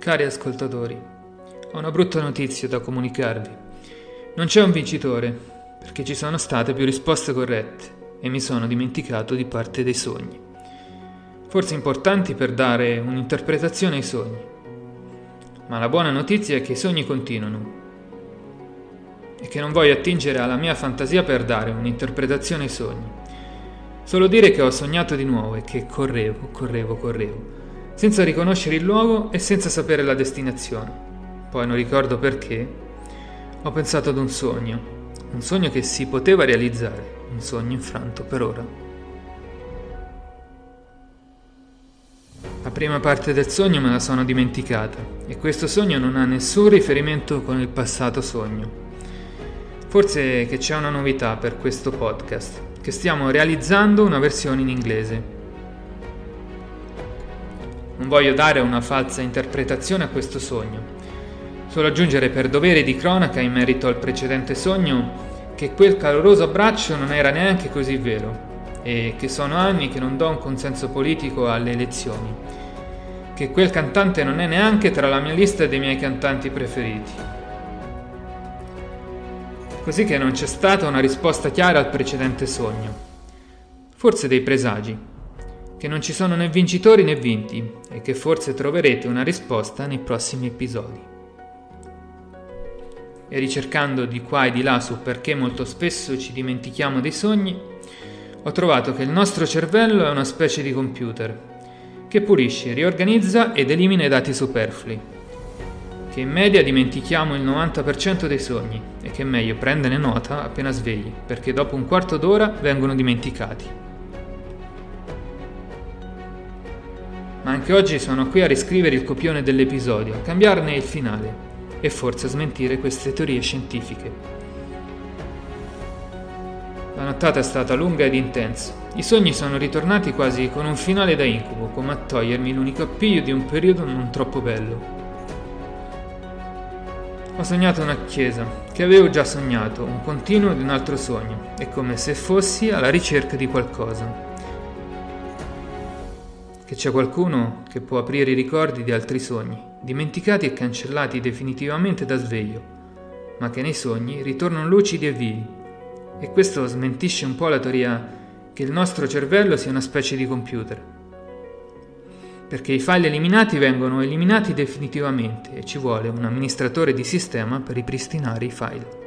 Cari ascoltatori, ho una brutta notizia da comunicarvi. Non c'è un vincitore, perché ci sono state più risposte corrette e mi sono dimenticato di parte dei sogni. Forse importanti per dare un'interpretazione ai sogni. Ma la buona notizia è che i sogni continuano e che non voglio attingere alla mia fantasia per dare un'interpretazione ai sogni. Solo dire che ho sognato di nuovo e che correvo, correvo, correvo senza riconoscere il luogo e senza sapere la destinazione. Poi non ricordo perché, ho pensato ad un sogno, un sogno che si poteva realizzare, un sogno infranto per ora. La prima parte del sogno me la sono dimenticata e questo sogno non ha nessun riferimento con il passato sogno. Forse che c'è una novità per questo podcast, che stiamo realizzando una versione in inglese non voglio dare una falsa interpretazione a questo sogno, solo aggiungere per dovere di cronaca in merito al precedente sogno che quel caloroso abbraccio non era neanche così vero e che sono anni che non do un consenso politico alle elezioni, che quel cantante non è neanche tra la mia lista dei miei cantanti preferiti. Così che non c'è stata una risposta chiara al precedente sogno, forse dei presagi che non ci sono né vincitori né vinti e che forse troverete una risposta nei prossimi episodi. E ricercando di qua e di là su perché molto spesso ci dimentichiamo dei sogni, ho trovato che il nostro cervello è una specie di computer che pulisce, riorganizza ed elimina i dati superflui, che in media dimentichiamo il 90% dei sogni e che è meglio prenderne nota appena svegli, perché dopo un quarto d'ora vengono dimenticati. Ma anche oggi sono qui a riscrivere il copione dell'episodio, a cambiarne il finale e forse a smentire queste teorie scientifiche. La nottata è stata lunga ed intensa. I sogni sono ritornati quasi con un finale da incubo, come a togliermi l'unico appiglio di un periodo non troppo bello. Ho sognato una chiesa, che avevo già sognato, un continuo di un altro sogno, è come se fossi alla ricerca di qualcosa che c'è qualcuno che può aprire i ricordi di altri sogni, dimenticati e cancellati definitivamente da sveglio, ma che nei sogni ritornano lucidi e vivi. E questo smentisce un po' la teoria che il nostro cervello sia una specie di computer. Perché i file eliminati vengono eliminati definitivamente e ci vuole un amministratore di sistema per ripristinare i file.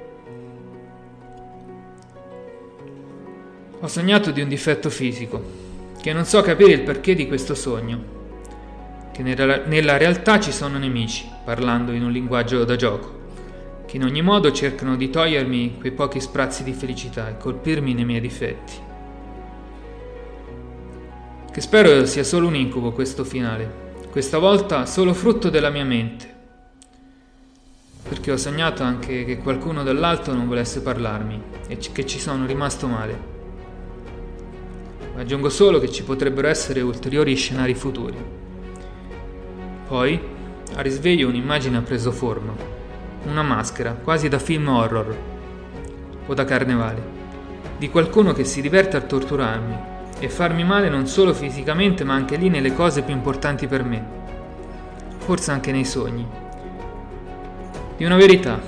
Ho sognato di un difetto fisico, che non so capire il perché di questo sogno, che nella, realtà ci sono nemici, parlando in un linguaggio da gioco, che in ogni modo cercano di togliermi quei pochi sprazzi di felicità e colpirmi nei miei difetti. Che spero sia solo un incubo questo finale, questa volta solo frutto della mia mente, perché ho sognato anche che qualcuno dall'alto non volesse parlarmi e che ci sono rimasto male. Aggiungo solo che ci potrebbero essere ulteriori scenari futuri. Poi, a risveglio un'immagine ha preso forma. Una maschera, quasi da film horror o da carnevale, di qualcuno che si diverte a torturarmi e farmi male non solo fisicamente ma anche lì nelle cose più importanti per me, forse anche nei sogni. Di una verità,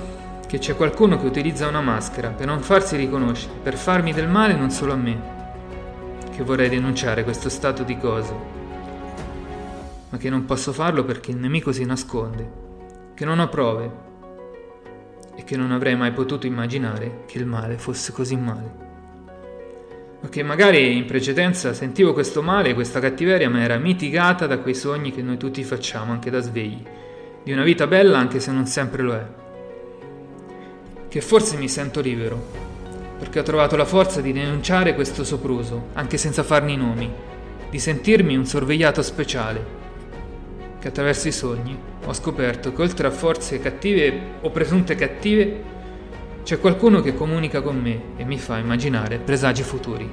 che c'è qualcuno che utilizza una maschera per non farsi riconoscere, per farmi del male non solo a me, che vorrei denunciare questo stato di cose, ma che non posso farlo perché il nemico si nasconde, che non ho prove e che non avrei mai potuto immaginare che il male fosse così male. O che magari in precedenza sentivo questo male, questa cattiveria, ma era mitigata da quei sogni che noi tutti facciamo anche da svegli, di una vita bella anche se non sempre lo è. Che forse mi sento libero, perché ho trovato la forza di denunciare questo sopruso, anche senza farne i nomi, di sentirmi un sorvegliato speciale, che attraverso i sogni ho scoperto che oltre a forze cattive o presunte cattive, c'è qualcuno che comunica con me e mi fa immaginare presagi futuri.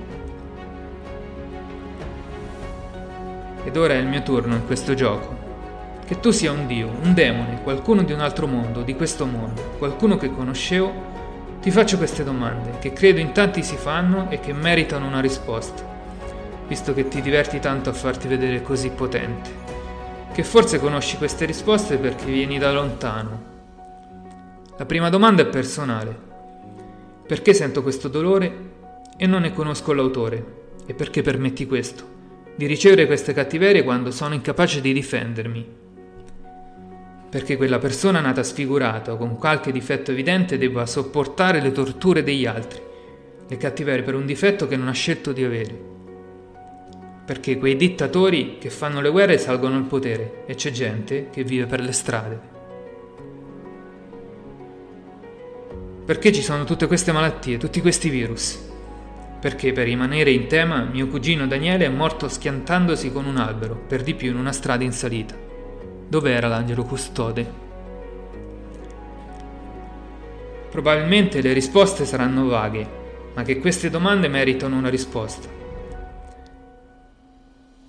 Ed ora è il mio turno in questo gioco. Che tu sia un dio, un demone, qualcuno di un altro mondo, di questo mondo, qualcuno che conoscevo ti faccio queste domande, che credo in tanti si fanno e che meritano una risposta, visto che ti diverti tanto a farti vedere così potente. che forse conosci queste risposte perché vieni da lontano. La prima domanda è personale. Perché sento questo dolore e non ne conosco l'autore? E perché permetti questo? Di ricevere queste cattiverie quando sono incapace di difendermi? Perché quella persona nata sfigurata o con qualche difetto evidente debba sopportare le torture degli altri, le cattiverie per un difetto che non ha scelto di avere perché quei dittatori che fanno le guerre salgono al potere e c'è gente che vive per le strade. Perché ci sono tutte queste malattie, tutti questi virus? Perché per rimanere in tema mio cugino Daniele è morto schiantandosi con un albero, per di più in una strada in salita. Dov'era l'angelo custode? Probabilmente le risposte saranno vaghe, ma che queste domande meritano una risposta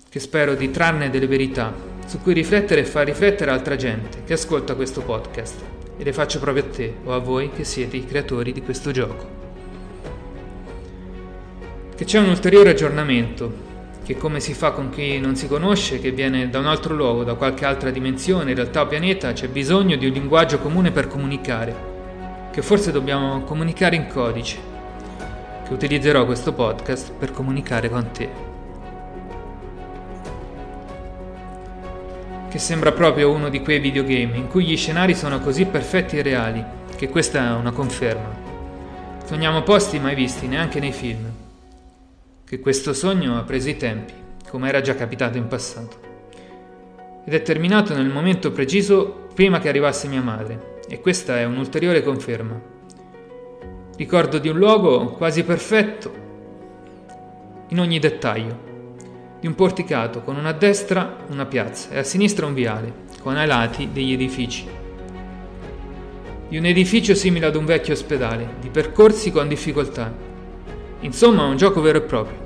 che spero di trarne delle verità su cui riflettere e far riflettere altra gente che ascolta questo podcast e le faccio proprio a te o a voi che siete i creatori di questo gioco. Che c'è un ulteriore aggiornamento, che come si fa con chi non si conosce, che viene da un altro luogo, da qualche altra dimensione, in realtà o pianeta, c'è bisogno di un linguaggio comune per comunicare, che forse dobbiamo comunicare in codice, che utilizzerò questo podcast per comunicare con te. che sembra proprio uno di quei videogame in cui gli scenari sono così perfetti e reali, che questa è una conferma. Sogniamo posti mai visti neanche nei film. Che questo sogno ha preso i tempi, come era già capitato in passato. Ed è terminato nel momento preciso prima che arrivasse mia madre, e questa è un'ulteriore conferma. Ricordo di un luogo quasi perfetto in ogni dettaglio di un porticato con una a destra una piazza e a sinistra un viale, con ai lati degli edifici. Di un edificio simile ad un vecchio ospedale, di percorsi con difficoltà. Insomma, un gioco vero e proprio.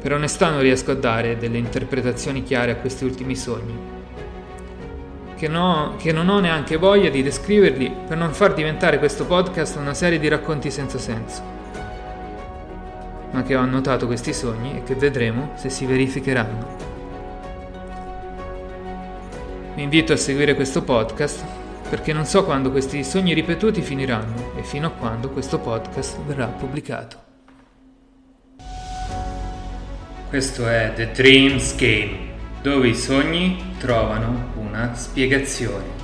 Per onestà non riesco a dare delle interpretazioni chiare a questi ultimi sogni, che, no, che non ho neanche voglia di descriverli per non far diventare questo podcast una serie di racconti senza senso ma che ho annotato questi sogni e che vedremo se si verificheranno. Vi invito a seguire questo podcast perché non so quando questi sogni ripetuti finiranno e fino a quando questo podcast verrà pubblicato. Questo è The Dreams Game, dove i sogni trovano una spiegazione.